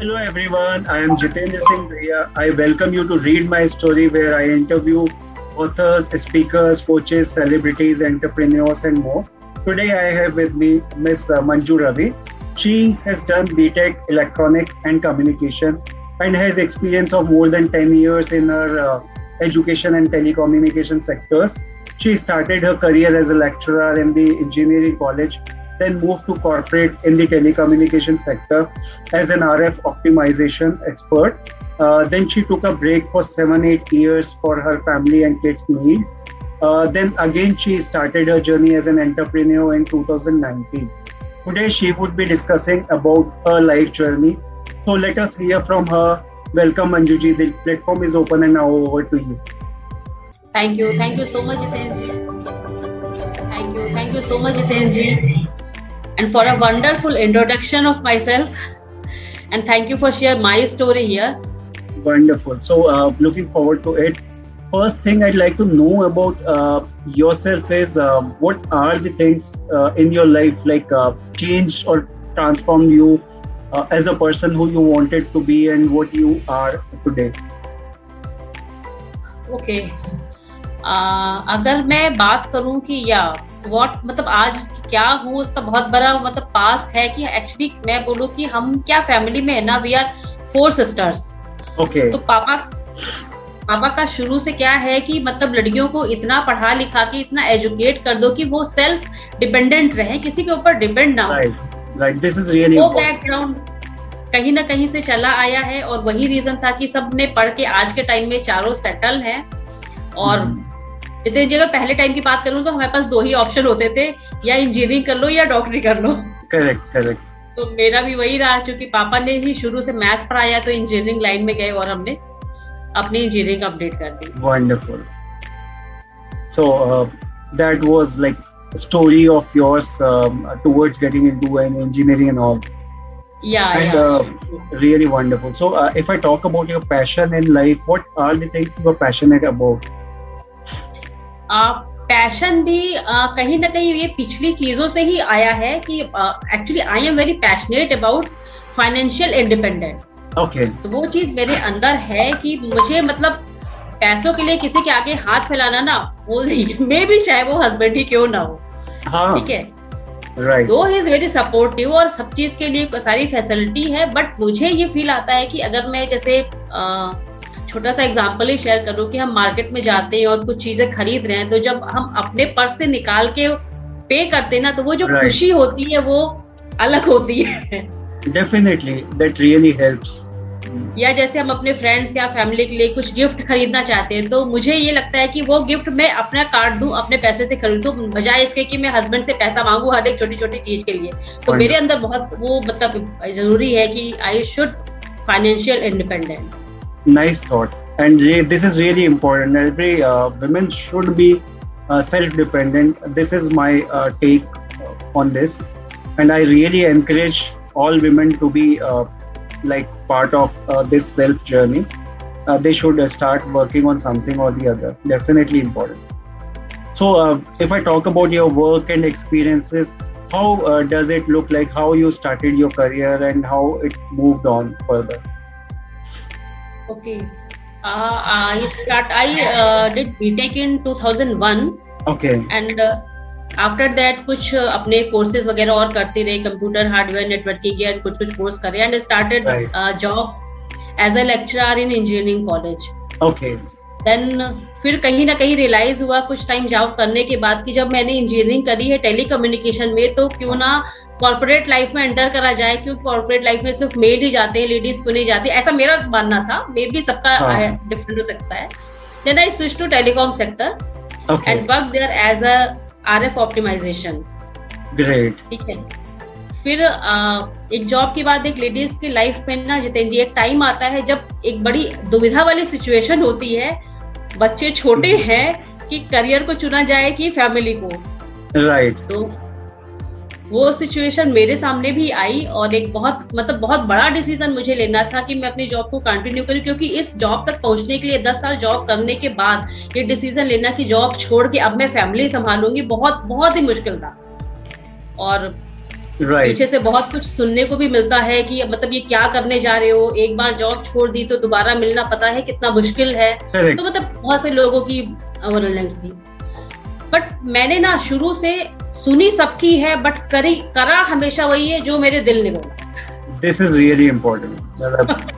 Hello everyone, I am Jitendra Singh Bhaiya. I welcome you to read my story where I interview authors, speakers, coaches, celebrities, entrepreneurs and more. Today I have with me uh, Manju Ravi. She has done BTech Electronics and Communication and has experience of more than 10 years in her uh, education and telecommunication sectors. She started her career as a lecturer in the engineering college then moved to corporate in the telecommunication sector as an RF optimization expert. Uh, then she took a break for seven, eight years for her family and kids' need. Uh, then again, she started her journey as an entrepreneur in 2019. Today, she would be discussing about her life journey. So let us hear from her. Welcome, Manjuji. The platform is open and now over to you. Thank you. Thank you so much, Jitenji. Thank you. Thank you so much, Jitenji and for a wonderful introduction of myself. And thank you for sharing my story here. Wonderful. So, uh, looking forward to it. First thing I'd like to know about uh, yourself is uh, what are the things uh, in your life like uh, changed or transformed you uh, as a person who you wanted to be and what you are today? Okay. अगर मैं बात करूं कि या what मतलब आज क्या हूँ? उसका बहुत बड़ा मतलब पास्ट है कि एक्चुअली मैं बोलूँ कि हम क्या फैमिली में है ना? We are four sisters okay तो पापा पापा का शुरू से क्या है कि मतलब लड़कियों को इतना पढ़ा लिखा के इतना एजुकेट कर दो कि वो सेल्फ डिपेंडेंट रहे किसी के ऊपर डिपेंड ना हो। राइट दिस इज़ रियली वो बैकग्राउंड कहीं ना कहीं से चला आया है और वही रीजन था कि सबने पढ़ के आज के टाइम में चारों सेटल हैं और hmm. इतने जी अगर पहले टाइम की बात करूँ तो हमारे पास दो ही ऑप्शन होते थे या इंजीनियरिंग कर लो या डॉक्टरी कर लो। करेक्ट करेक्ट तो मेरा भी वही रहा क्योंकि पापा ने ही शुरू से मैथ्स पढ़ाया तो इंजीनियरिंग लाइन में गए और हमने अपनी इंजीनियरिंग अपडेट कर दी। Wonderful so that was like story of yours towards getting into an engineering and all yeah and really wonderful so if I talk about your passion in life what are the things you are passionate about passion भी आ, कहीं ना कहीं ये पिछली चीज़ों से ही आया है कि actually I am very passionate about financial independent okay तो वो चीज़ मेरे अंदर है कि मुझे मतलब पैसों के लिए किसी के आगे हाथ फैलाना ना वो मैं भी चाहे वो हस्बैंड ही क्यों ना हो। हाँ। ठीक है? दो इज़ वेरी सपोर्टिव और सब चीज़ के लिए सारी फैसिलिटी है बट मुझे ये फील आता है कि अगर मैं जैसे आ, छोटा सा एग्ज़ाम्पल ही शेयर करूँ कि हम मार्केट में जाते हैं और कुछ चीज़ें खरीद रहे हैं तो जब हम अपने पर्स से निकाल के पे करते हैं ना तो वो जो right. खुशी होती है वो अलग होती है। डेफिनेटली दैट रियली हेल्प्स या जैसे हम अपने फ्रेंड्स या फैमिली के लिए कुछ गिफ्ट खरीदना चाहते हैं तो मुझे ये लगता है कि वो गिफ्ट मैं अपना कार्ड दूँ अपने पैसे से खरीदूं बजाय इसके कि मैं हस्बैंड से पैसा मांगू हर एक छोटी छोटी चीज़ के लिए। तो मेरे अंदर बहुत वो मतलब ज़रूरी है कि I should financial independent nice thought. And re- this is really important. Every uh, women should be uh, self-dependent. This is my uh, take on this. And i really encourage all women to be uh, like part of uh, this self journey uh, they should start working on something or the other. Definitely important. So if i talk about your work and experiences how does it look like? How you started your career and how it moved on further Okay. Uh, I start. I uh, did BTech in 2001. Okay. And uh, after that कुछ अपने courses वगैरह और करती रही computer hardware networking and कुछ कुछ course करे and started job as a lecturer in engineering college okay then फिर कहीं ना कहीं रियलाइज़ हुआ कुछ टाइम जॉब करने के बाद कि जब मैंने इंजीनियरिंग करी है टेलीकम्युनिकेशन में तो क्यों ना कॉर्पोरेट लाइफ में एंटर करा जाए क्योंकि कॉर्पोरेट लाइफ में सिर्फ़ मेल ही जाते हैं लेडीज़ को नहीं जाती ऐसा मेरा मानना था। मे भी सबका डिफरेंट हाँ। हो सकता है। Then I switch to telecom sector and work there as a RF optimization great ठीक है? फिर एक जॉब के बाद एक लेडीज़ की लाइफ में ना जितेंद्र जी एक टाइम आता है जब एक बड़ी दुविधा वाली सिचुएशन होती है बच्चे छोटे हम्म। हैं कि करियर को चुना जाए कि फैमिली को राइट right. तो वो सिचुएशन मेरे सामने भी आई और एक बहुत मतलब बहुत बड़ा डिसीज़न मुझे लेना था कि मैं अपनी जॉब को कंटिन्यू करूँ क्योंकि इस जॉब तक पहुँचने के लिए दस साल जॉब करने के बाद ये डिसीज़न लेना कि जॉब छोड़ के अब मैं फैमिली संभालूँगी बहुत बहुत ही मुश्किल था और right. पीछे से बहुत कुछ सुनने को भी मिलता है कि मतलब ये क्या करने जा रहे हो? एक बार जॉब छोड़ दी तो दोबारा मिलना पता है कितना मुश्किल है। Correct. तो मतलब बहुत से लोगों की थी। बट मैंने ना शुरू से सुनी सबकी है बट करी करा हमेशा वही है जो मेरे दिल ने बोला। दिस इज़ रियली इम्पोर्टेंट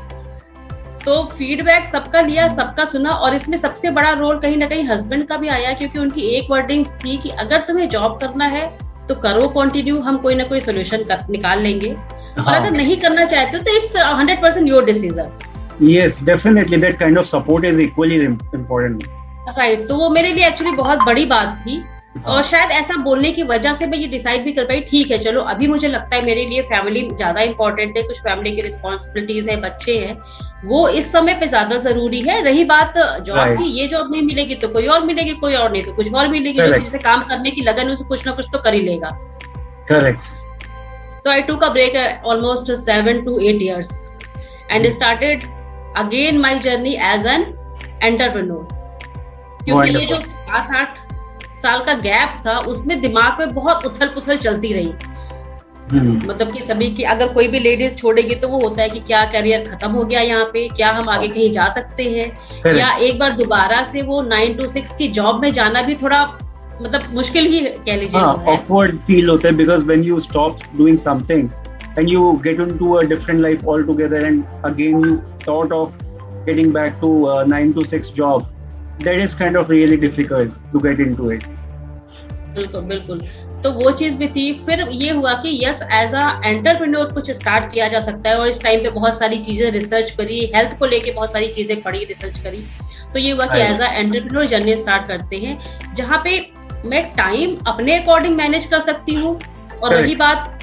तो फीडबैक सबका लिया सबका सुना और इसमें सबसे बड़ा रोल कहीं ना कहीं हस्बैंड का भी आया क्योंकि उनकी एक वर्डिंग्स थी कि अगर तुम्हें जॉब करना है तो करो कंटिन्यू हम कोई ना कोई सोल्यूशन निकाल लेंगे। हाँ. और अगर नहीं करना चाहते तो it's hundred percent your decision yes definitely that kind of support is equally important right तो वो मेरे लिए एक्चुअली बहुत बड़ी बात थी। और शायद ऐसा बोलने की वजह से मैं ये डिसाइड भी कर पाई ठीक है चलो अभी मुझे लगता है मेरे लिए फैमिली ज़्यादा इंपॉर्टेंट है कुछ फैमिली की रिस्पॉन्सिबिलिटीज है बच्चे हैं वो इस समय पे ज़्यादा ज़रूरी है। रही बात जॉब की ये जॉब नहीं मिलेगी तो कोई और मिलेगी कोई और नहीं तो कुछ और मिलेगी जो जिसे काम करने की लगन उसे कुछ ना कुछ तो कर ही लेगा। तो I took a break almost seven to eight years and started again my journey as an entrepreneur क्योंकि ये जो सात आठ साल का गैप था उसमें दिमाग में बहुत उथल पुथल चलती रही। हम्म। मतलब कि सभी की अगर कोई भी लेडीज़ छोड़ेगी तो वो होता है कि क्या करियर खत्म हो गया यहाँ पे क्या हम आगे कहीं जा सकते हैं? या एक बार दोबारा से वो नाइन टू सिक्स की जॉब में जाना भी थोड़ा मतलब मुश्किल ही कह लीजिए ऑकवर्ड हाँ, फील होता है because when you stop doing something and you get into a different life altogether and again you thought of getting back to a 9 to 6 job that is kind of really difficult to get into it. बिल्कुल बिल्कुल। तो वो चीज़ भी थी। फिर ये हुआ कि यस एज अ एंटरप्रेन्योर कुछ स्टार्ट किया जा सकता है और इस टाइम पे बहुत सारी चीज़ें रिसर्च करी हेल्थ को लेके बहुत सारी चीज़ें पढ़ी रिसर्च करी। तो ये हुआ कि as a entrepreneur journey start करते हैं जहाँ पे मैं टाइम अपने अकॉर्डिंग मैनेज कर सकती हूँ। और रही बात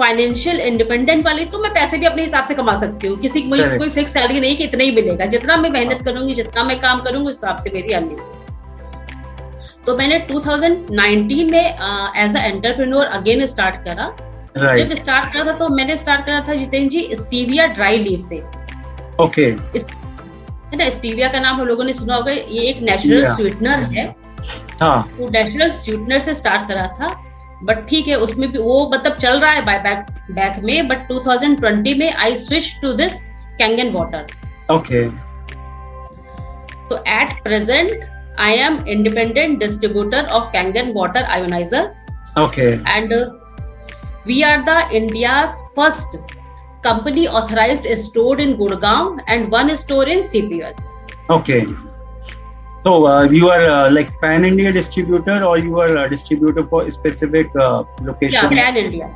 फाइनेंशियल इंडिपेंडेंट वाली तो मैं पैसे भी अपने हिसाब से कमा सकती हूँ। किसी मुझे कोई फिक्स सैलरी नहीं कि इतना ही मिलेगा। जितना मैं मेहनत करूँगी जितना मैं काम करूँगी उस हिसाब से मेरी अर्निंग तो मैंने 2019 में as a entrepreneur again start करा। Right. जब स्टार्ट करा था तो मैंने स्टार्ट करा था Jitendra ji stevia dry leave से। Okay okay. है ना स्टीविया का नाम हम लोगों ने सुना होगा ये एक नेचुरल स्वीटनर है। हाँ. वो नेचुरल स्वीटनर से स्टार्ट करा था। बट ठीक है उसमें भी वो मतलब चल रहा है बाई बैक बैक में बट 2020 में I switch to this Kangen water okay तो at present I am independent distributor of Kangen water ioniser okay and we are the India first company authorise store in Gurgaon and one store in CPS okay. So uh, you are uh, like pan India distributor or you are a distributor for a specific uh, location? Yeah, pan India.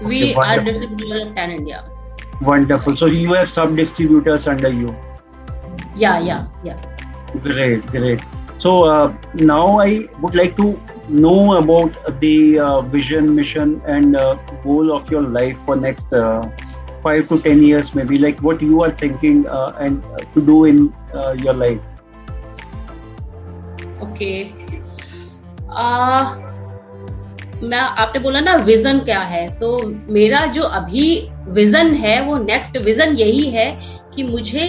We okay, are distributor in pan India. Wonderful. So you have sub distributors under you. Yeah, yeah, yeah. Great, great. So uh, now I would like to know about the uh, vision, mission, and uh, goal of your life for next uh, five to ten years, maybe. Like what you are thinking uh, and uh, to do in your life. Okay. मैं आपने बोला ना vision क्या है तो मेरा जो अभी विजन है वो नेक्स्ट विजन यही है कि मुझे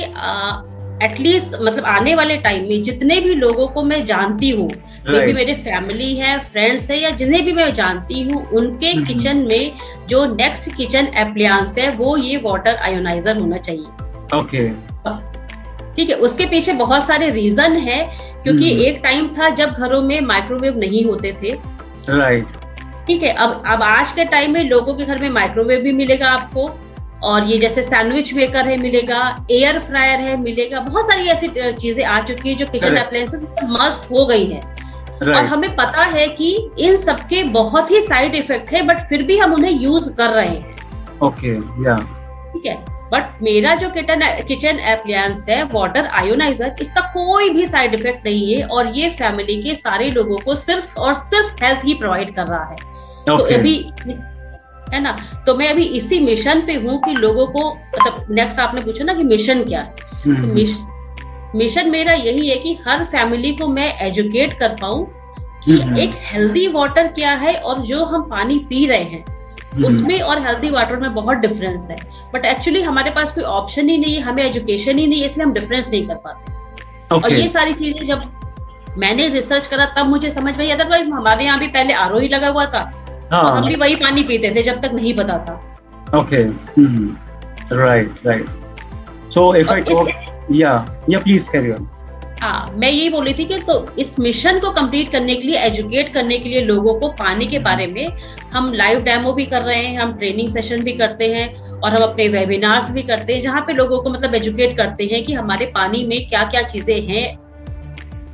एटलीस्ट मतलब आने वाले टाइम में जितने भी लोगों को मैं जानती हूँ right. भी मेरे फैमिली है फ्रेंड्स है या जिन्हें भी मैं जानती हूँ उनके mm-hmm. किचन में जो नेक्स्ट किचन अप्लायंस है वो ये वाटर आयोनाइजर होना चाहिए ओके ठीक है उसके पीछे बहुत सारे रीजन है क्योंकि mm-hmm. एक टाइम था जब घरों में माइक्रोवेव नहीं होते थे। राइट ठीक है अब अब आज के टाइम में लोगों के घर में माइक्रोवेव भी मिलेगा आपको और ये जैसे सैंडविच मेकर है मिलेगा एयर फ्रायर है मिलेगा बहुत सारी ऐसी चीज़ें आ चुकी है जो किचन अप्लायंसेस मस्ट हो गई है. और हमें पता है कि इन सबके बहुत ही साइड इफ़ेक्ट है बट फिर भी हम उन्हें यूज़ कर रहे हैं। ओके या ठीक है बट मेरा जो किचन किचन अप्लायंस है वाटर आयोनाइजर इसका कोई भी साइड इफ़ेक्ट नहीं है और ये फैमिली के सारे लोगों को सिर्फ़ और सिर्फ़ हेल्थ ही प्रोवाइड कर रहा है तो okay. तो अभी है ना तो मैं अभी इसी मिशन पे हूँ कि लोगों को मतलब नेक्स्ट आपने पूछा ना कि मिशन क्या है तो हम्म। मिशन मेरा यही है कि हर फैमिली को मैं एजुकेट कर पाऊँ कि हम्म। एक हेल्दी वाटर क्या है और जो हम पानी पी रहे हैं हम्म। उसमें और हेल्दी वाटर में बहुत डिफरेंस है। बट एक्चुअली हमारे पास कोई ऑप्शन ही नहीं है हमें एजुकेशन ही नहीं है इसलिए हम डिफरेंस नहीं कर पाते। okay. और ये सारी चीज़ें जब मैंने रिसर्च करा तब मुझे समझ में अदरवाइज़ हमारे यहाँ भी पहले आर ही लगा हुआ था। हाँ. हम भी वही पानी पीते थे जब तक नहीं पता था। Okay right right so if I talk yeah yeah please carry on हाँ मैं यही बोल रही थी कि तो इस मिशन को कंप्लीट करने के लिए एजुकेट करने के लिए लोगों को पानी के बारे में हम लाइव डेमो भी कर रहे हैं हम ट्रेनिंग सेशन भी करते हैं और हम अपने वेबिनार्स भी करते हैं जहाँ पे लोगों को मतलब एजुकेट करते हैं कि हमारे पानी में क्या क्या चीज़ें हैं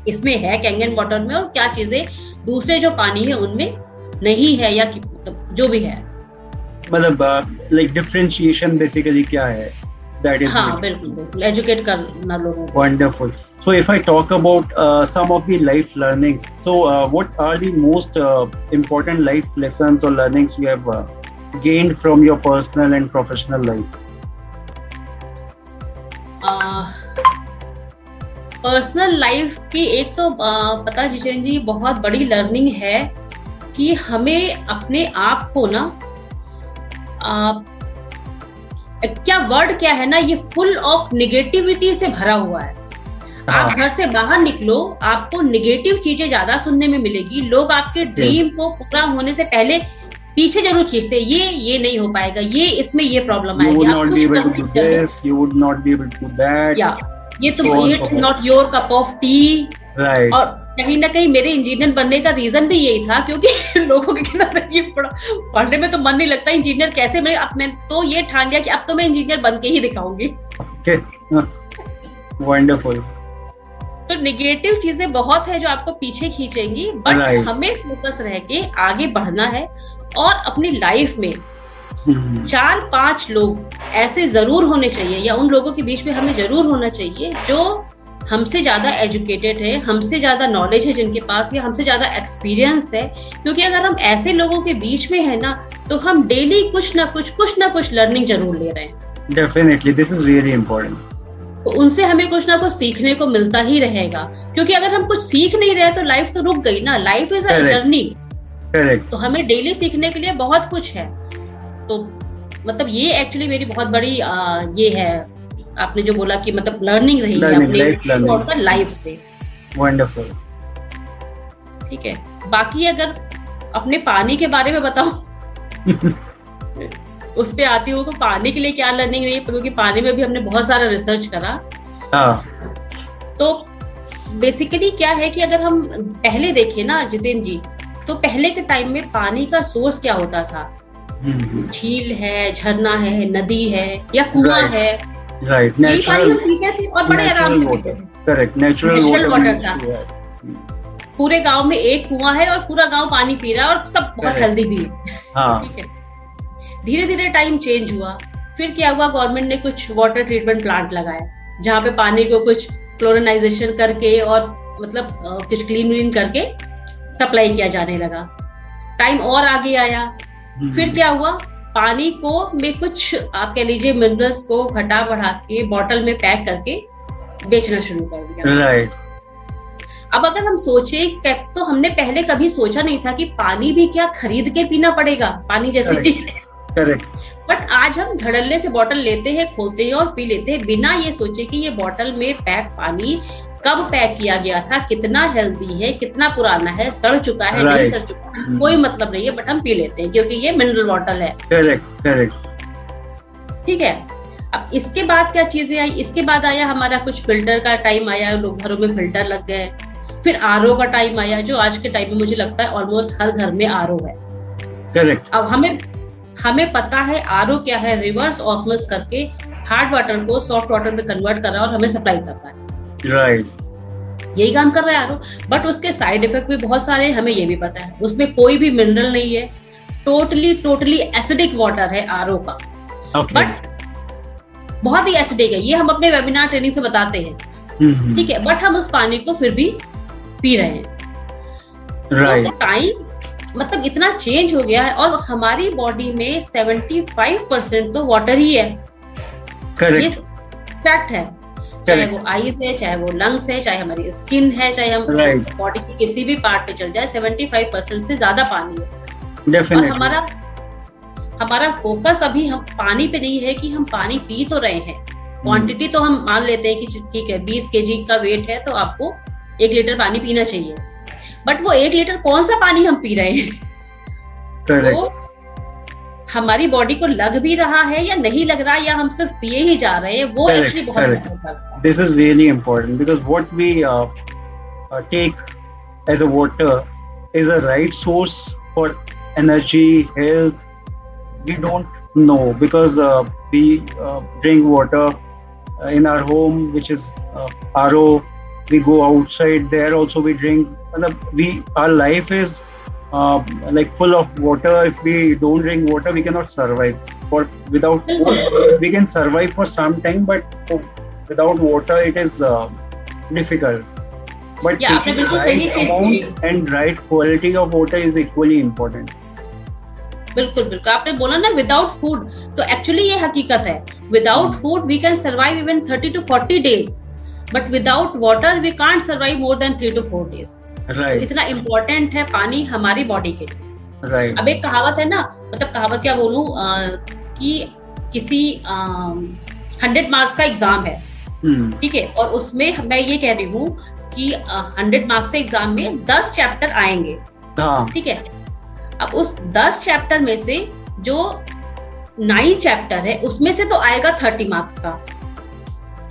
इसमें है कैंगन वाटर में और क्या चीज़ें दूसरे जो पानी है उनमें नहीं है या मतलब जो भी है। मतलब लाइक डिफरेंशिएशन बेसिकली क्या है? That is हाँ, बिल्कुल बिल्कुल एजुकेट करना लोगों को। Wonderful. So if i talk about uh, some of the life learnings so uh, what are the most uh, important life lessons or learnings you have uh, gained from your personal and professional life personal uh, life की एक तो uh, पता जितेंद्र जी बहुत बड़ी learning है कि हमें अपने आप को ना क्या वर्ड क्या है ना ये फुल ऑफ़ निगेटिविटी से भरा हुआ है हाँ। आप घर से बाहर निकलो आपको निगेटिव चीज़ें ज़्यादा सुनने में मिलेगी। लोग आपके ड्रीम को पूरा होने से पहले पीछे ज़रूर खींचते ये ये नहीं हो पाएगा ये इसमें ये प्रॉब्लम आएगी। आप कुछ ये तो it's not your cup of tea और कहीं ना कहीं मेरे इंजीनियर बनने का रीजन भी यही था क्योंकि लोगों के कहना ये पढ़ने में तो मन नहीं लगता। इंजीनियर कैसे मैं अब मैं तो ये ठान लिया कि अब तो मैं इंजीनियर बन के ही दिखाऊँगी। वंडरफुल तो निगेटिव चीज़ें बहुत है जो आपको पीछे खींचेंगी बट right. हमें फोकस रह के आगे बढ़ना है और अपनी लाइफ में hmm. चार पाँच लोग ऐसे ज़रूर होने चाहिए या उन लोगों के बीच में हमें ज़रूर होना चाहिए जो हमसे ज़्यादा एजुकेटेड है हमसे ज़्यादा नॉलेज है जिनके पास या हमसे ज़्यादा एक्सपीरियंस है क्योंकि अगर हम ऐसे लोगों के बीच में है ना तो हम डेली कुछ ना कुछ कुछ ना कुछ लर्निंग ज़रूर ले रहे हैं definitely this is really important तो उनसे हमें कुछ ना कुछ सीखने को मिलता ही रहेगा। क्योंकि अगर हम कुछ सीख नहीं रहे तो लाइफ तो रुक गई ना। लाइफ इज़ अ जर्नी तो हमें डेली सीखने के लिए बहुत कुछ है। तो मतलब ये एक्चुअली मेरी बहुत बड़ी आ, ये है। आपने जो बोला कि मतलब लर्निंग रही learning, है अपने लाइफ से। वंडरफुल ठीक है। बाकी अगर अपने पानी के बारे में बताओ उस पे आती हूँ तो पानी के लिए क्या लर्निंग रही? है क्योंकि पानी में भी हमने बहुत सारा रिसर्च करा। हाँ। तो बेसिकली क्या है कि अगर हम पहले देखें ना जितेंद्र जी तो पहले के टाइम में पानी का सोर्स क्या होता था? हम्म, हम्म। झील है झरना है नदी है या कुआँ है। राइट नेचुरल पीते थे और बड़े आराम से पीते थे। करेक्ट नेचुरल वाटर था। पूरे गाँव में एक कुआँ है और पूरा गाँव पानी पी रहा है और सब बहुत हेल्दी भी है। हाँ। ठीक है। धीरे धीरे टाइम चेंज हुआ। फिर क्या हुआ? गवर्नमेंट ने कुछ वाटर ट्रीटमेंट प्लांट लगाया जहाँ पे पानी को कुछ क्लोरिनाइजेशन करके और मतलब कुछ क्लीन व्लीन करके सप्लाई किया जाने लगा। टाइम और आगे आया। हम्म। फिर क्या हुआ? पानी को में कुछ आप कह लीजिए मिनरल्स को घटा बढ़ा के बॉटल में पैक करके बेचना शुरू कर दिया। राइट अब अगर हम सोचे तो हमने पहले कभी सोचा नहीं था कि पानी भी क्या खरीद के पीना पड़ेगा? पानी जैसी चीज़। बट आज हम धड़ल्ले से बॉटल लेते हैं खोलते हैं और पी लेते हैं। बिना ये सोचे कि ये बॉटल में पैक पानी कब पैक किया गया था कितना हेल्दी है कितना पुराना है सड़ चुका है right. नहीं सड़ चुका है hmm. कोई मतलब नहीं है बट हम पी लेते हैं क्योंकि ये मिनरल वाटर है। करेक्ट करेक्ट ठीक है? अब इसके बाद क्या चीज़ें आई? इसके बाद आया हमारा कुछ फ़िल्टर का टाइम आया लोग घरों में फ़िल्टर लग गए। फिर आरओ का टाइम आया जो आज के टाइम में मुझे लगता है ऑलमोस्ट हर घर में आरओ है। करेक्ट अब हमें हमें पता है आरओ क्या है रिवर्स ऑस्मस करके हार्ड वाटर को सॉफ्ट वाटर में कन्वर्ट कर रहा है और हमें सप्लाई करता है। राइट यही काम कर रहा है आर बट उसके साइड इफ़ेक्ट भी बहुत सारे हमें ये भी पता है। उसमें कोई भी मिनरल नहीं है। टोटली टोटली एसिडिक वाटर है आरओ का। बट बहुत ही एसिडिक है। ये हम अपने वेबिनार ट्रेनिंग से बताते हैं। mm-hmm. ठीक है? बट हम उस पानी को फिर भी पी रहे हैं। Right. तो टाइम मतलब इतना चेंज हो गया है और हमारी बॉडी में 75 परसेंट तो वाटर ही है। Correct. ये फैक्ट है। चाहे वो आईज है चाहे वो लंग्स है चाहे हमारी स्किन है चाहे हम बॉडी के किसी भी पार्ट पे चल जाए सेवेंटी फाइव परसेंट से ज़्यादा पानी है। और हमारा हमारा फोकस अभी हम पानी पे नहीं है कि हम पानी पी तो रहे हैं। Quantity hmm. तो हम मान लेते हैं कि ठीक है बीस के का वेट है तो आपको एक लीटर पानी पीना चाहिए। बट वो एक लीटर कौन सा पानी हम पी रहे हैं? तो हमारी बॉडी को लग भी रहा है या नहीं लग रहा या हम सिर्फ़ पिए ही जा रहे हैं? वो एक्चुअली बहुत this is really important because what we take as a water is a right source for energy health we don't know because we drink water in our home which is uh, RO we go outside there also we drink we our life is uh, like full of water. If we don't drink water, we cannot survive. For without food, we can survive for some time, but without water, it is uh, difficult. But yeah, taking right amount and right quality of water is equally important. बिल्कुल बिल्कुल आपने बोला ना without food तो actually ये हकीकत है without food we can survive even thirty to forty days but without water we can't survive more than three to four days तो इतना इम्पोर्टेंट है पानी हमारी बॉडी के लिए। Right. अब एक कहावत है ना मतलब कहावत क्या बोलू कि किसी हंड्रेड मार्क्स का एग्ज़ाम है। Hmm. ठीक है? और उसमें मैं ये कह रही हूँ कि हंड्रेड मार्क्स के एग्ज़ाम में दस चैप्टर आएँगे। हाँ। ठीक है? अब उस दस चैप्टर में से जो नाइन चैप्टर है उसमें से तो आएगा थर्टी मार्क्स का।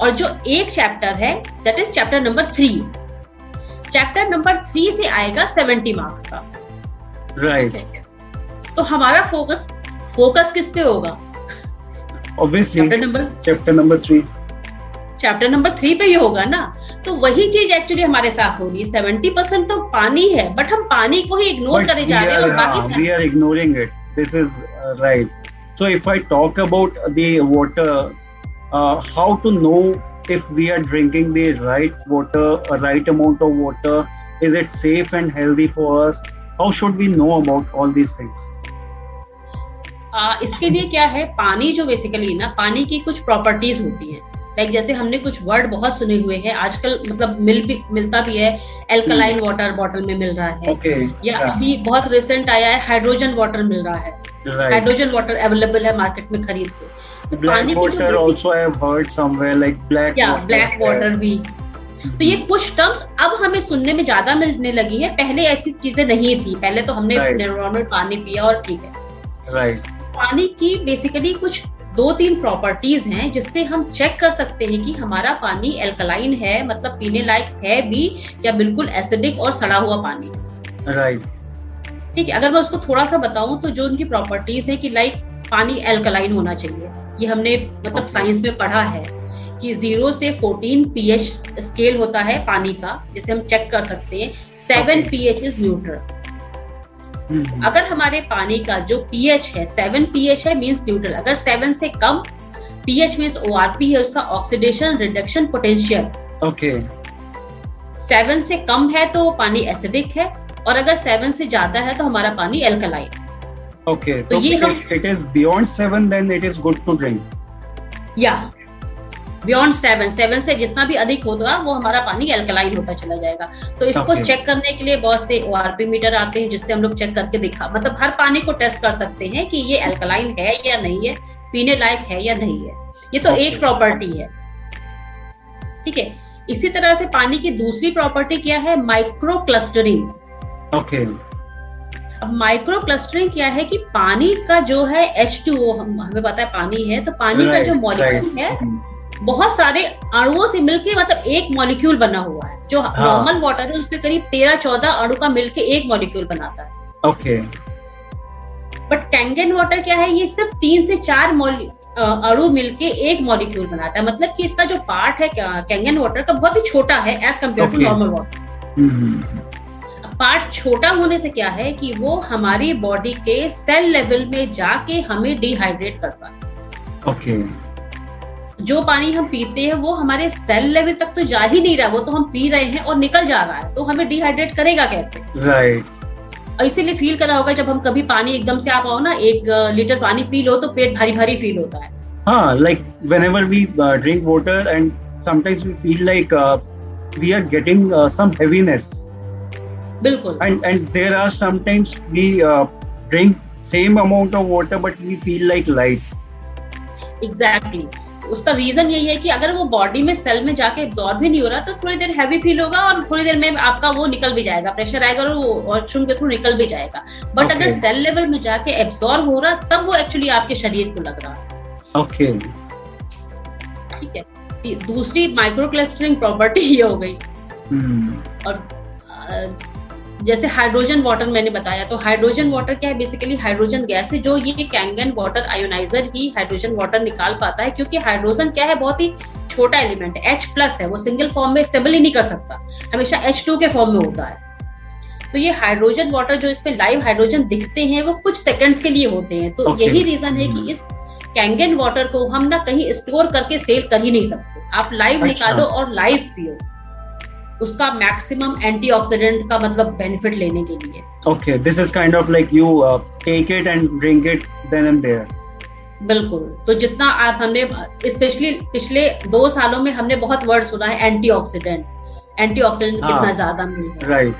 और जो एक चैप्टर है that is chapter number three chapter number three से आएगा सेवेंटी मार्क्स का। Right right. तो हमारा फोकस फोकस किस पे होगा? Obviously chapter number chapter number three chapter number three पे ही होगा ना? तो वही चीज़ एक्चुअली हमारे साथ हो रही है। सेवेंटी परसेंट तो पानी है बट हम पानी को ही इग्नोर करे जा रहे हैं और बाकी we are ignoring it this is right so if I talk about the water how to know if we are drinking the right water, a right amount of water, is it safe and healthy for us? How should we know about all these things? Uh, इसके लिए क्या है? पानी जो basically ना पानी की कुछ प्रॉपर्टीज़ होती हैं। लाइक जैसे हमने कुछ वर्ड बहुत सुने हुए हैं आजकल मतलब मिल भी मिलता भी है एल्कलाइन वाटर बॉटल में मिल रहा है। Okay, या yeah. अभी बहुत रिसेंट आया है हाइड्रोजन वाटर मिल रहा है। हाइड्रोजन वाटर अवेलेबल है मार्केट में खरीद के। Black water also I have heard somewhere like black yeah, water black water भी। तो ये कुछ टर्म्स अब हमें सुनने में ज़्यादा मिलने लगी है। पहले ऐसी चीज़ें नहीं थी। पहले तो हमने नॉर्मल right. पानी पिया और ठीक है। राइट पानी की बेसिकली कुछ दो तीन प्रॉपर्टीज़ हैं जिससे हम चेक कर सकते हैं कि हमारा पानी एल्कलाइन है मतलब पीने लायक है भी या बिल्कुल एसिडिक और सड़ा हुआ पानी। राइट ठीक है अगर मैं उसको थोड़ा सा बताऊँ तो जो उनकी प्रॉपर्टीज़ है कि लाइक पानी एल्कलाइन होना चाहिए। ये हमने मतलब साइंस में पढ़ा है कि ज़ीरो से फोर्टीन पीएच स्केल होता है पानी का जिसे हम चेक कर सकते हैं। सेवन पीएच इज़ न्यूट्रल अगर हमारे पानी का जो पीएच है सेवन पीएच है मींस न्यूट्रल अगर सेवन से कम पीएच मींस ओआरपी है उसका oxidation reduction potential okay seven से कम है तो पानी एसिडिक है और अगर सेवन से ज़्यादा है तो हमारा पानी alkaline Okay. So, so if it is beyond seven, then it is good to drink. Yeah. Beyond seven seven से जितना भी अधिक होगा वो हमारा पानी एल्कलाइन होता चला जाएगा तो इसको okay. चेक करने के लिए बहुत से ओआरपी मीटर आते हैं जिससे हम लोग चेक करके दिखा मतलब हर पानी को टेस्ट कर सकते हैं कि ये एल्कलाइन है या नहीं है पीने लायक है या नहीं है ये तो okay. एक प्रॉपर्टी है ठीक है इसी तरह से पानी की दूसरी प्रॉपर्टी क्या है माइक्रो क्लस्टरिंग ओके अब माइक्रो क्लस्टरिंग क्या है कि पानी का जो है एच टू ओ हमें पता है पानी है तो पानी right, का जो मॉलिक्यूल है बहुत सारे अणुओं से मिलके मतलब एक मॉलिक्यूल बना हुआ है। जो नॉर्मल हाँ. वाटर है उसमें करीब तेरह चौदह अणु का मिलके एक मॉलिक्यूल बनाता है। ओके बट कैंगन वाटर क्या है? ये सिर्फ़ तीन से चार अणु मिलके एक मॉलिक्यूल बनाता है। मतलब कि इसका जो पार्ट है कैंगन वाटर का बहुत ही छोटा है as compare to normal water part छोटा होने से क्या है कि वो हमारी बॉडी के सेल लेवल में जाके हमें डिहाइड्रेट करता है। ओके। जो पानी हम पीते हैं वो हमारे सेल लेवल तक तो जा ही नहीं रहा वो तो हम पी रहे हैं और निकल जा रहा है तो हमें डिहाइड्रेट करेगा कैसे? Right right. इसीलिए फील करा होगा जब हम कभी पानी एकदम से आप आओ ना एक लीटर पानी पी लो तो पेट भारी भारी फील होता है। हाँ like drink water and sometimes we feel like uh, we are getting uh, some heaviness. बिल्कुल। And and there are sometimes we uh, drink same amount of water but we feel like light. Exactly. उसका reason यही है कि अगर वो body में cell में जाके एब्जॉर्ब भी नहीं हो रहा तो थोड़ी देर हैवी फील होगा और थोड़ी देर में आपका वो निकल भी जाएगा। प्रेशर आएगा और वो वॉशरूम के थ्रू निकल भी जाएगा। But okay. अगर सेल लेवल में जाके एब्जॉर्ब हो रहा तब वो एक्चुअली आपके शरीर को लग रहा है। ओके ठीक है? दूसरी माइक्रो क्लस्टरिंग प्रॉपर्टी ये हो गई। Hmm. और जैसे हाइड्रोजन वाटर मैंने बताया तो हाइड्रोजन वाटर क्या है बेसिकली हाइड्रोजन गैस है जो ये कैंगन वाटर आयोनाइजर ही हाइड्रोजन वाटर निकाल पाता है क्योंकि हाइड्रोजन क्या है बहुत ही छोटा एलिमेंट है एच प्लस है वो सिंगल फॉर्म में स्टेबल ही नहीं कर सकता हमेशा एच टू के फॉर्म में होता है तो ये हाइड्रोजन वाटर जो इसमें लाइव हाइड्रोजन दिखते हैं वो कुछ सेकंड्स के लिए होते हैं तो okay. यही रीजन है कि hmm. इस कैंगन वाटर को हम ना कहीं स्टोर करके सेल कर ही नहीं सकते आप लाइव अच्छा। निकालो और लाइव पियो उसका मैक्सिमम एंटीऑक्सीडेंट का मतलब बेनिफिट लेने के लिए। Okay this is kind of like you take it and drink it then and there बिल्कुल। तो जितना आप हमने स्पेशली पिछले दो सालों में हमने बहुत वर्ड सुना है एंटीऑक्सीडेंट एंटीऑक्सीडेंट हाँ, कितना ज़्यादा मिल रहा है। राइट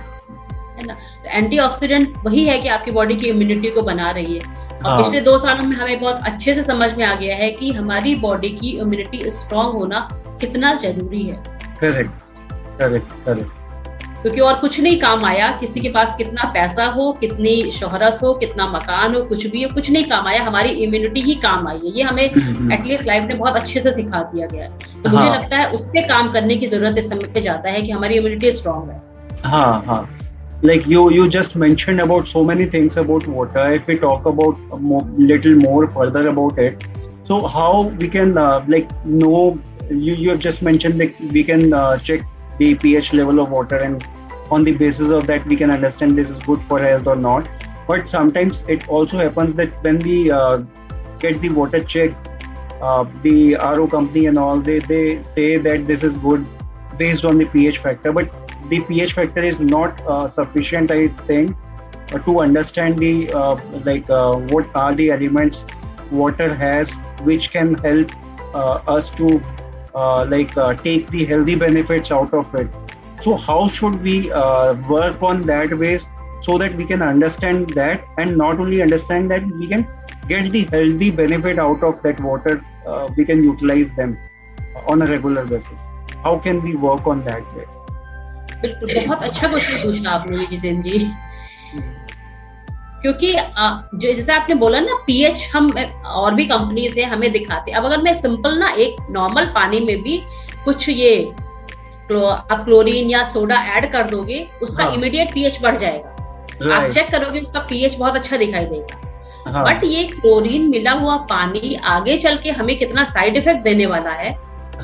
है ना? तो एंटीऑक्सीडेंट वही है कि आपकी बॉडी की इम्यूनिटी को बना रही है। और हाँ. पिछले दो सालों में हमें बहुत अच्छे से समझ में आ गया है कि हमारी बॉडी की इम्यूनिटी स्ट्रांग होना कितना ज़रूरी है। करेक्ट करेक्ट करेक्ट क्योंकि और कुछ नहीं काम आया। किसी के पास कितना पैसा हो कितनी शोहरत हो कितना मकान हो कुछ भी हो कुछ नहीं काम आया। हमारी इम्यूनिटी ही काम आई है। ये हमें एटलीस्ट लाइफ। ने बहुत अच्छे से सिखा दिया गया है। तो मुझे हाँ। लगता है उस पर काम करने की ज़रूरत इस समय पे जाता है कि हमारी इम्यूनिटी स्ट्रॉन्ग है। हाँ हाँ। Like you you just mentioned about so many things about water. If we talk about a more, little more further about it so how we can uh, like know you you have just mentioned like we can uh, check the pH level of water, and on the basis of that, we can understand this is good for health or not. But sometimes it also happens that when we uh, get the water checked, uh, the RO company and all they, they say that this is good based on the pH factor, but the pH factor is not uh, sufficient, I think, uh, to understand the uh, like uh, what are the elements water has which can help us to uh, like uh, take the healthy benefits out of it so how should we uh, work on that ways so that we can understand that and not only understand that we can get the healthy benefit out of that water we can utilize them on a regular basis how can we work on that ways बिल्कुल बहुत अच्छा question पूछा आपने जितेंद्र जी क्योंकि जो जैसे आपने बोला ना पीएच हम और भी कंपनीज़ है हमें दिखाते अब अगर मैं सिंपल ना एक नॉर्मल पानी में भी कुछ ये आप क्लोरीन या सोडा ऐड कर दोगे उसका हाँ. इमीडिएट पीएच बढ़ जाएगा। आप चेक करोगे उसका पीएच बहुत अच्छा दिखाई देगा। हाँ. बट ये क्लोरीन मिला हुआ पानी आगे चल के हमें कितना साइड इफ़ेक्ट देने वाला है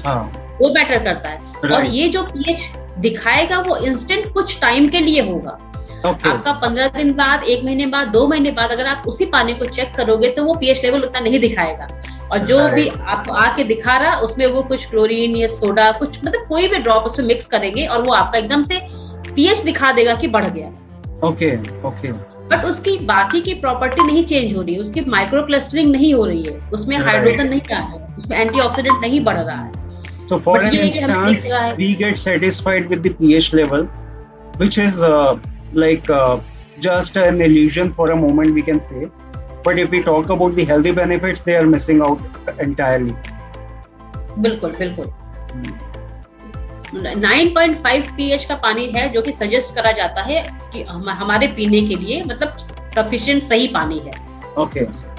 हाँ. वो बेटर करता है। और ये जो पीएच दिखाएगा वो इंस्टेंट कुछ टाइम के लिए होगा। Okay. आपका पंद्रह दिन बाद एक महीने बाद दो महीने बाद अगर आप उसी पानी को चेक करोगे तो वो पीएच लेवल उतना नहीं दिखाएगा। और जो भी आप आके दिखा रहा उसमें वो कुछ क्लोरीन या सोडा कुछ मतलब कोई भी ड्रॉप उसमें मिक्स करेंगे और वो आपका एकदम से पीएच दिखा देगा कि बढ़ गया। ओके ओके बट उसकी बाकी की प्रॉपर्टी नहीं चेंज हो रही है उसकी माइक्रो क्लस्टरिंग नहीं हो रही है। उसमें हाइड्रोजन नहीं आ रहा है उसमें एंटीऑक्सीडेंट नहीं बढ़ रहा है। So for an instance, we get satisfied with the pH level, which is uh, like uh, just an illusion for a moment we can say but if we talk about the healthy benefits they are missing out entirely बिल्कुल बिल्कुल 9.5 pH का पानी है जो कि suggest करा जाता है कि हम, हमारे पीने के लिए मतलब सफिशिएंट सही पानी है ओके okay.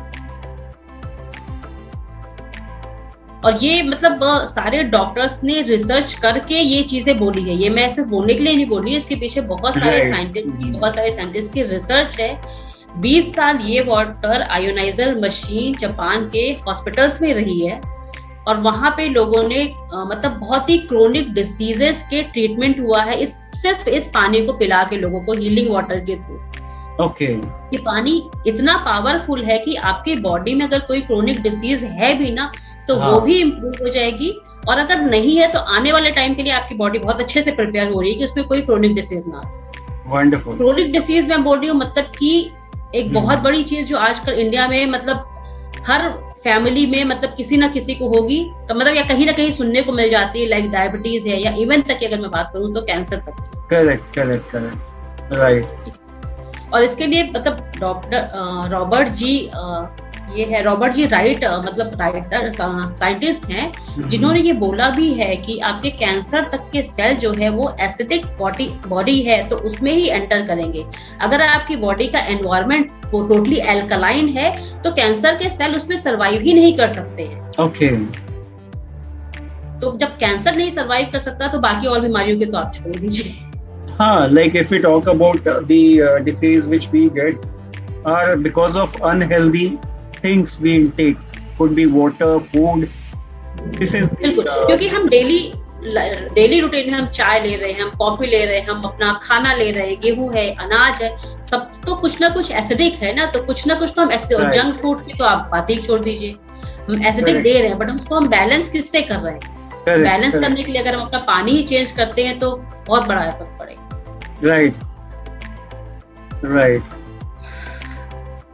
और ये मतलब सारे डॉक्टर्स ने रिसर्च करके ये चीज़ें बोली है। ये मैं सिर्फ़ बोलने के लिए नहीं बोली इसके पीछे बहुत सारे साइंटिस्ट की बहुत सारे साइंटिस्ट की रिसर्च है। 20 साल ये वाटर आयोनाइजर मशीन जापान के हॉस्पिटल्स में रही है और वहाँ पे लोगों ने आ, मतलब बहुत ही क्रोनिक डिसीजेस के ट्रीटमेंट हुआ है। इस सिर्फ़ इस पानी को पिला के लोगों को हीलिंग वाटर के थ्रू ओके okay. ये पानी इतना पावरफुल है कि आपके बॉडी में अगर कोई क्रोनिक डिसीज है भी ना तो हाँ. वो भी इम्प्रूव हो जाएगी। और अगर नहीं है तो आने वाले टाइम के लिए आपकी बॉडी बहुत अच्छे से प्रिपेयर हो रही है कि उसमें कोई क्रोनिक डिसीज ना वंडरफुल क्रोनिक डिसीज मैं बोल रही हूँ मतलब कि एक हम्म। बहुत बड़ी चीज़ जो आजकल इंडिया में मतलब हर फैमिली में मतलब किसी ना किसी को होगी तो मतलब या कहीं ना कहीं सुनने को मिल जाती है लाइक डायबिटीज़ है या इवन तक की अगर मैं बात करूँ तो कैंसर तक करेक्ट करेक्ट करेक्ट राइट और इसके लिए मतलब डॉक्टर रॉबर्ट जी ये है रॉबर्ट जी राइट मतलब राइटर साइंटिस्ट हैं हम्म। जिन्होंने ये बोला भी है कि आपके कैंसर तक के सेल जो है वो एसिडिक बॉडी बॉडी है तो उसमें ही एंटर करेंगे। अगर आपकी बॉडी का एनवायरमेंट वो टोटली एल्कलाइन है तो कैंसर के सेल उसमें सरवाइव ही नहीं कर सकते हैं। ओके तो जब कैंसर नहीं सरवाइव कर सकता तो बाकी और बीमारियों के तो आप छोड़ दीजिए। हाँ we talk about uh, the uh, disease which we get are because of unhealthy things we intake could be water food this is बिल्कुल uh, क्योंकि हम डेली डेली रूटीन में हम चाय ले रहे हैं हम कॉफ़ी ले रहे हैं हम अपना खाना ले रहे हैं गेहूँ है अनाज है सब तो कुछ ना कुछ एसिडिक है ना तो कुछ ना कुछ तो हम Right. जंक फ़ूड की तो आप बात ही छोड़ दीजिए हम एसिडिक Correct. दे रहे हैं बट हम उसको हम बैलेंस किससे कर रहे हैं बैलेंस करने के लिए अगर हम अपना पानी ही चेंज करते हैं तो बहुत बड़ा इफ़ेक्ट पड़ेगा Right. Right.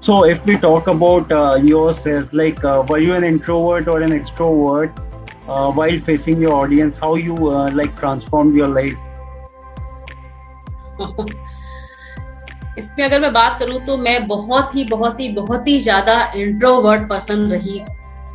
So, if we talk about uh, yourself, like, uh, were you an introvert or an extrovert uh, while facing your audience? How you uh, like transformed your life? इसमें अगर मैं बात करूँ तो मैं बहुत ही बहुत ही बहुत ही ज़्यादा इंट्रोवर्ट पर्सन रही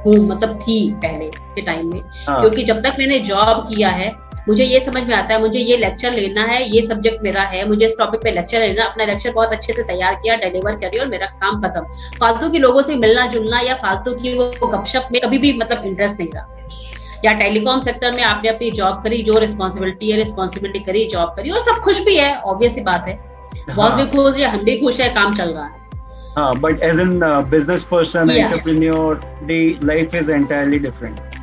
हूँ मतलब थी पहले के टाइम में हाँ, क्योंकि जब तक मैंने जॉब किया है मुझे ये समझ में आता है मुझे ये लेक्चर लेना है ये सब्जेक्ट मेरा है मुझे इस टॉपिक पे लेक्चर लेना अपना लेक्चर बहुत अच्छे से तैयार किया डिलीवर करी और मेरा काम खत्म। फालतू के लोगों से मिलना जुलना या फालतू की वो गपशप में कभी भी मतलब इंटरेस्ट नहीं रहा। या टेलीकॉम सेक्टर में आपने अपनी जॉब करी जो रिस्पॉन्सिबिलिटी है रिस्पॉन्सिबिलिटी करी जॉब करी और सब खुश भी है ऑब्वियस बात है। बॉस भी हाँ, खुश है हम भी खुश है काम चल रहा है। हाँ, in uh, business person, Yeah. entrepreneur, the life is entirely different.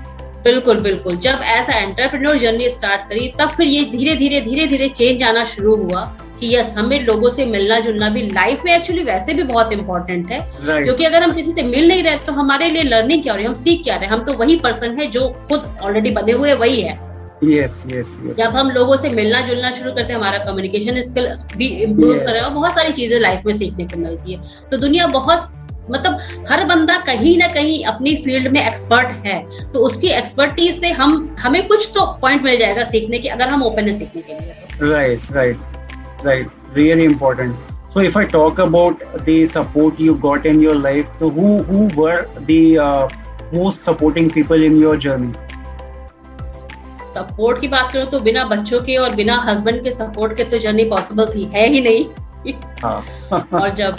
बिल्कुल बिल्कुल जब ऐसा एंटरप्रेन्योर जर्नी स्टार्ट करी तब फिर ये धीरे धीरे धीरे धीरे चेंज आना शुरू हुआ कि यस हमें लोगों से मिलना जुलना भी लाइफ में एक्चुअली वैसे भी बहुत इंपॉर्टेंट है Right. क्योंकि अगर हम किसी से मिल नहीं रहे तो हमारे लिए लर्निंग क्या हो रही है हम सीख क्या रहे हम तो वही पर्सन है जो खुद ऑलरेडी बने हुए वही है Yes, yes, yes. जब हम लोगों से मिलना जुलना शुरू करते हैं हमारा कम्युनिकेशन स्किल भी इम्प्रूव Yes. करेगा बहुत सारी चीज़ें लाइफ में सीखने को मिलती है तो दुनिया बहुत मतलब हर बंदा कहीं ना कहीं अपनी फ़ील्ड में एक्सपर्ट है तो उसकी एक्सपर्टीज से हम हमें कुछ तो पॉइंट मिल जाएगा सीखने की अगर हम ओपन है सीखने के लिए तो Right, right, right. Really important. So, if I talk about the support you got in your life, so who who were the uh, most supporting people in your journey? Support की बात करूँ तो बिना बच्चों के और बिना हस्बैंड के सपोर्ट के तो जर्नी पॉसिबल थी है ही नहीं हाँ. और जब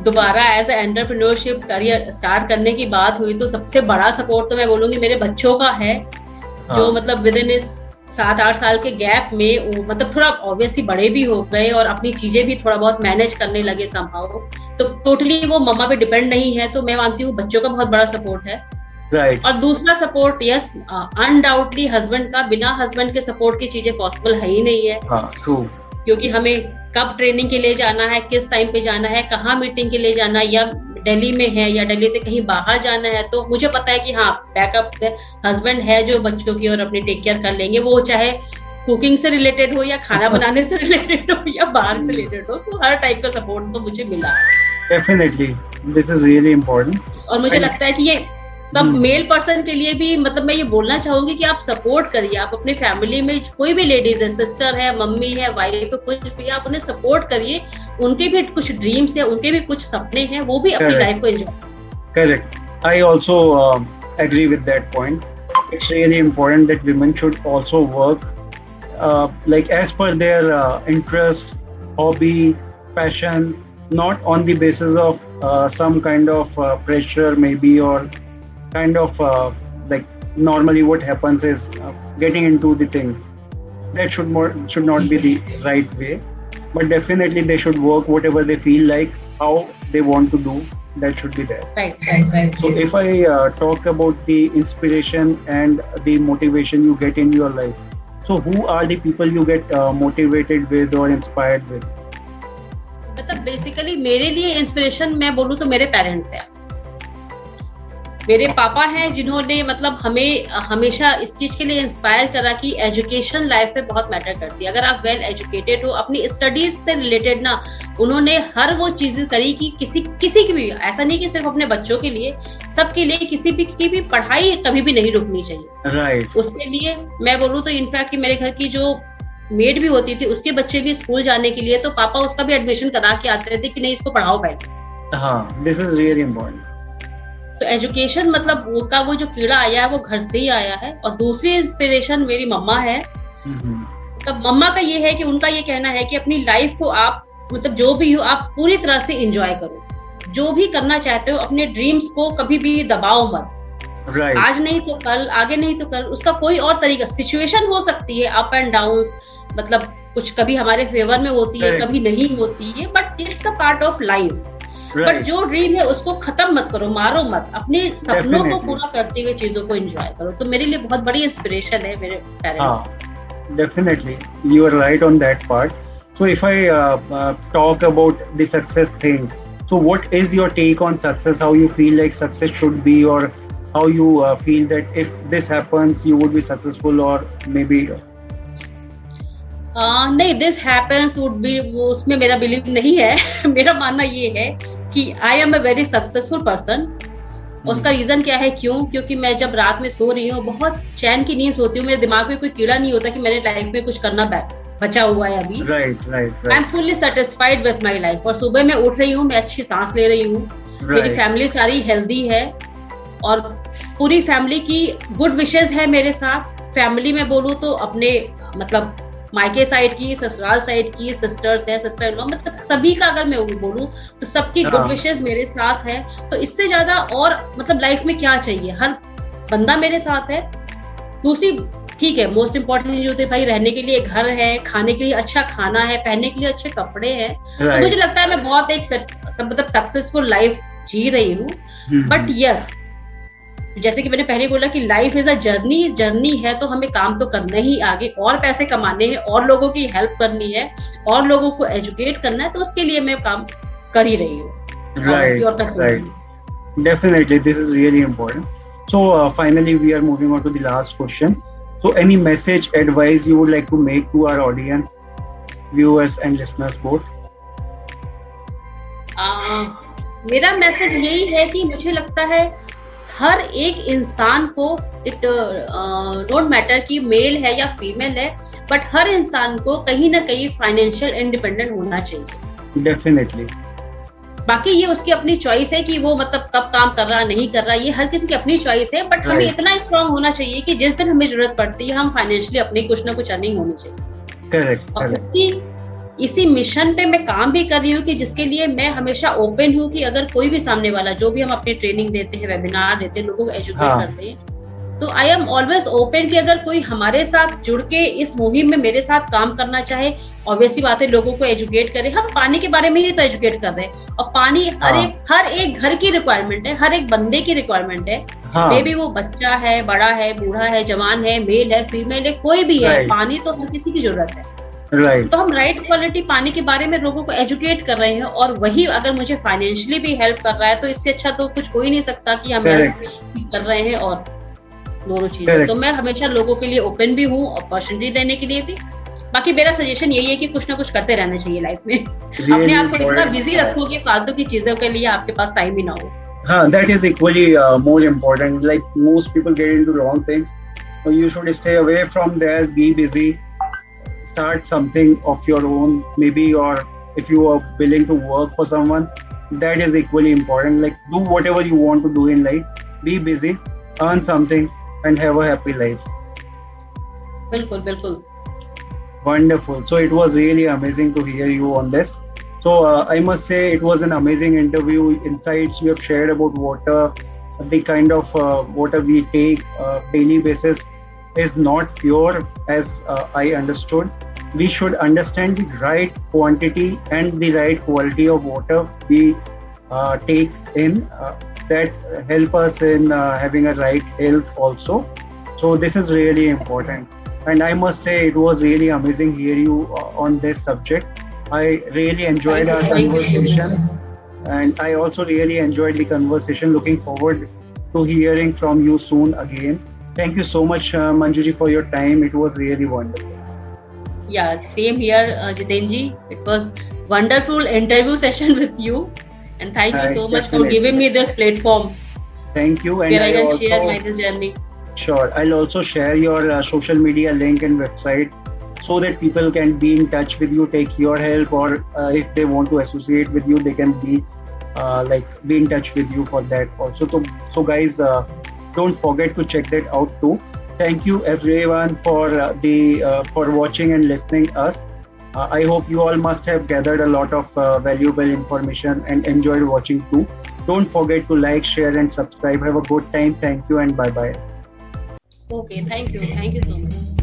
दोबारा एज एंटरप्रेन्योरशिप करियर स्टार्ट करने की बात हुई तो सबसे बड़ा सपोर्ट तो मैं बोलूँगी मेरे बच्चों का है हाँ. जो. मतलब विद इन सात आठ साल के गैप में वो मतलब थोड़ा ऑब्वियसली बड़े भी हो गए और अपनी चीज़ें भी थोड़ा बहुत मैनेज करने लगे संभाव तो टोटली वो मम्मा पे डिपेंड नहीं है तो मैं मानती हूँ बच्चों का बहुत बड़ा सपोर्ट है Right. और दूसरा सपोर्ट यस अनडाउटली हस्बैंड का बिना हस्बैंड के सपोर्ट की चीज़ें पॉसिबल है ही नहीं है हाँ. क्योंकि हमें कब ट्रेनिंग के लिए जाना है किस टाइम पे जाना है कहाँ मीटिंग के लिए जाना है या दिल्ली में है या दिल्ली से कहीं बाहर जाना है तो मुझे पता है कि हाँ बैकअप हस्बैंड है जो बच्चों की और अपनी टेक केयर कर लेंगे वो चाहे कुकिंग से रिलेटेड हो या खाना बनाने से रिलेटेड हो या बाहर से रिलेटेड हो तो हर टाइप का सपोर्ट तो मुझे मिला Definitely. This is really important. और मुझे And- लगता है कि ये सब मेल पर्सन के लिए भी मतलब मैं ये बोलना चाहूँगी कि आप सपोर्ट करिए। आप अपने फैमिली में कोई भी लेडीज़ है सिस्टर है मम्मी है वाइफ है कुछ भी आप उन्हें सपोर्ट करिए। उनके भी कुछ ड्रीम्स है उनके भी कुछ सपने हैं वो भी अपनी लाइफ को enjoy correct I also agree with point it's really important that women should also work like as per their interest hobby passion not on the basis of some kind of pressure maybe और kind of uh, like normally what happens is uh, getting into the thing. That should more should not be the right way, but definitely they should work whatever they feel like, how they want to do. That should be there. Right right right So, if I uh, talk about the inspiration and the motivation you get in your life, so who are the people you get uh, motivated with or inspired with? मतलब basically मेरे लिए inspiration मैं बोलूँ तो मेरे parents हैं मेरे पापा हैं जिन्होंने मतलब हमें हमेशा इस चीज़ के लिए इंस्पायर करा कि एजुकेशन लाइफ में बहुत मैटर करती है अगर आप वेल एजुकेटेड हो अपनी स्टडीज़ से रिलेटेड ना उन्होंने हर वो चीज़ें करी कि किसी किसी की भी ऐसा नहीं कि सिर्फ़ अपने बच्चों के लिए सबके लिए किसी भी की भी पढ़ाई कभी भी नहीं रुकनी चाहिए Right. उसके लिए मैं बोलूँ तो इनफैक्ट कि मेरे घर की जो मेड भी होती थी उसके बच्चे भी स्कूल जाने के लिए तो पापा उसका भी एडमिशन करा के आते थे कि नहीं इसको पढ़ाओ पहले हाँ, this is really important. तो एजुकेशन मतलब वो का वो जो कीड़ा आया है वो घर से ही आया है। और दूसरी इंस्पिरेशन मेरी मम्मा है। मतलब मम्मा का ये है कि उनका ये कहना है कि अपनी लाइफ को आप मतलब जो भी हो आप पूरी तरह से इंजॉय करो। जो भी करना चाहते हो अपने ड्रीम्स को कभी भी दबाओ मत। Right. आज नहीं तो कल आगे नहीं तो कल उसका कोई और तरीका सिचुएशन हो सकती है अप एंड डाउन मतलब कुछ कभी हमारे फेवर में होती है कभी नहीं होती है but it's a part of life but जो ड्रीम है उसको खत्म मत करो मारो मत अपने सपनों को पूरा करते हुए चीज़ों को एंजॉय करो तो मेरे लिए बहुत बड़ी इंस्पिरेशन है मेरे parents definitely you are right on that part i uh, uh, talk about the success thing so what is your take on success how you feel like success should be or how you uh, feel that if this happens you would be successful or maybe Uh, नहीं this happens would be उसमें मेरा believe नहीं है मेरा मानना ये है कि I am a very successful person उसका रीजन क्या है? क्यों? क्योंकि मैं जब रात में सो रही हूँ बहुत चैन की नींद सोती हूँ मेरे दिमाग में कोई कीड़ा नहीं होता कि मेरे लाइफ में कुछ करना बचा हुआ है अभी। I am fully satisfied with my life और सुबह मैं उठ रही हूँ मैं अच्छी सांस ले रही हूँ। right. मेरी फैमिली सारी हेल्दी है। और पूरी फैमिली की गुड विशेज है मेरे साथ। फैमिली में बोलूँ तो अपने मतलब मायके साइड की ससुराल साइड की सिस्टर्स है सिस्टर इन मतलब सभी का अगर मैं बोलूँ तो सबकी गुड हाँ। विशेष मेरे साथ है। तो इससे ज़्यादा और मतलब लाइफ में क्या चाहिए? हर बंदा मेरे साथ है। दूसरी ठीक है मोस्ट इम्पोर्टेंट चीज़ होती है भाई रहने के लिए घर है खाने के लिए अच्छा खाना है पहनने के लिए अच्छे कपड़े हैं। right. तो मुझे लगता है मैं बहुत एक सब मतलब सक्सेसफुल लाइफ जी रही हूँ। बट यस जैसे कि मैंने पहले बोला कि life is a journey journey है तो हमें काम तो करना ही आगे और पैसे कमाने हैं और लोगों की हेल्प करनी है और लोगों को एजुकेट करना है तो उसके लिए मैं काम कर ही रही हूँ Definitely, this is really important. So, uh, finally, we are moving on to the last question. So, any message, advice you would like to make to our audience, viewers and listeners both? Uh, मेरा message यही है कि मुझे लगता है हर एक इंसान को इट डोंट मैटर कि मेल है या फीमेल है बट हर इंसान को कहीं ना कहीं फाइनेंशियल इंडिपेंडेंट होना चाहिए। डेफिनेटली बाकी ये उसकी अपनी चॉइस है कि वो मतलब कब काम कर रहा नहीं कर रहा ये हर किसी की अपनी चॉइस है बट हमें इतना स्ट्रांग होना चाहिए कि जिस दिन हमें ज़रूरत पड़ती है हम फाइनेंशियली अपनी कुछ ना कुछ अर्निंग होनी चाहिए। करेक्ट इसी मिशन पे मैं काम भी कर रही हूँ कि जिसके लिए मैं हमेशा ओपन हूँ कि अगर कोई भी सामने वाला जो भी हम अपनी ट्रेनिंग देते हैं वेबिनार देते हैं लोगों को एजुकेट हाँ. करते हैं तो आई एम ऑलवेज ओपन कि अगर कोई हमारे साथ जुड़ के इस मुहिम में मेरे साथ काम करना चाहे ऑब्वियसली बात है लोगों को एजुकेट करें हम पानी के बारे में ही तो एजुकेट कर रहे हैं और पानी हर हाँ. एक हर एक घर की रिक्वायरमेंट है हर एक बंदे की रिक्वायरमेंट है हाँ. मे भी वो बच्चा है बड़ा है बूढ़ा है जवान है मेल है फीमेल है कोई भी है पानी तो हर किसी की ज़रूरत है right. तो हम राइट क्वालिटी पानी के बारे में लोगों को एजुकेट कर रहे हैं और वही अगर मुझे फाइनेंशियली भी हेल्प कर रहा है तो इससे अच्छा तो कुछ हो ही नहीं सकता कि हम कर रहे हैं और दोनों चीज़ें तो मैं हमेशा लोगों के लिए ओपन भी हूँ अपॉर्चुनिटी देने के लिए भी। बाकी मेरा सजेशन यही है कि कुछ ना कुछ करते रहना चाहिए लाइफ में। अपने आप को इतना बिज़ी रखोगे फालतू की चीज़ों के लिए आपके पास टाइम ही ना हो। हाँ that is equally uh, more important. Like most people get into wrong things so you should stay away from there be busy. Start something of your own maybe or if you are willing to work for someone that is equally important. Like do whatever you want to do in life. Be busy earn something and have a happy life. Bilkul bilkul. Wonderful. So it was really amazing to hear you on this. So uh, i must say it was an amazing interview insights you have shared about water the kind of uh, water we take uh, daily basis is not pure as uh, i understood. We should understand the right quantity and the right quality of water we uh, take in uh, that help us in uh, having a right health also. So this is really important. And i must say it was really amazing hear you uh, on this subject. I really enjoyed our conversation. And i also really enjoyed the conversation. Looking forward to hearing from you soon again thank you so much uh, manjuji for your time. It was really wonderful. Yeah same here uh, Jitenji. it was wonderful interview session with you. And thank you so much for giving me this platform. Thank you and where i, I can also, share my journey. Sure. I'll also share your uh, social media link and website so that people can be in touch with you take your help or uh, if they want to associate with you they can be uh, like be in touch with you for that also. So, so guys uh, don't forget to check that out too. Thank you everyone for uh, the uh, for watching and listening us. Uh, i hope you all must have gathered a lot of uh, valuable information and enjoyed watching too. Don't forget to like share and subscribe. Have a good time. Thank you and bye bye okay thank you. Thank you so much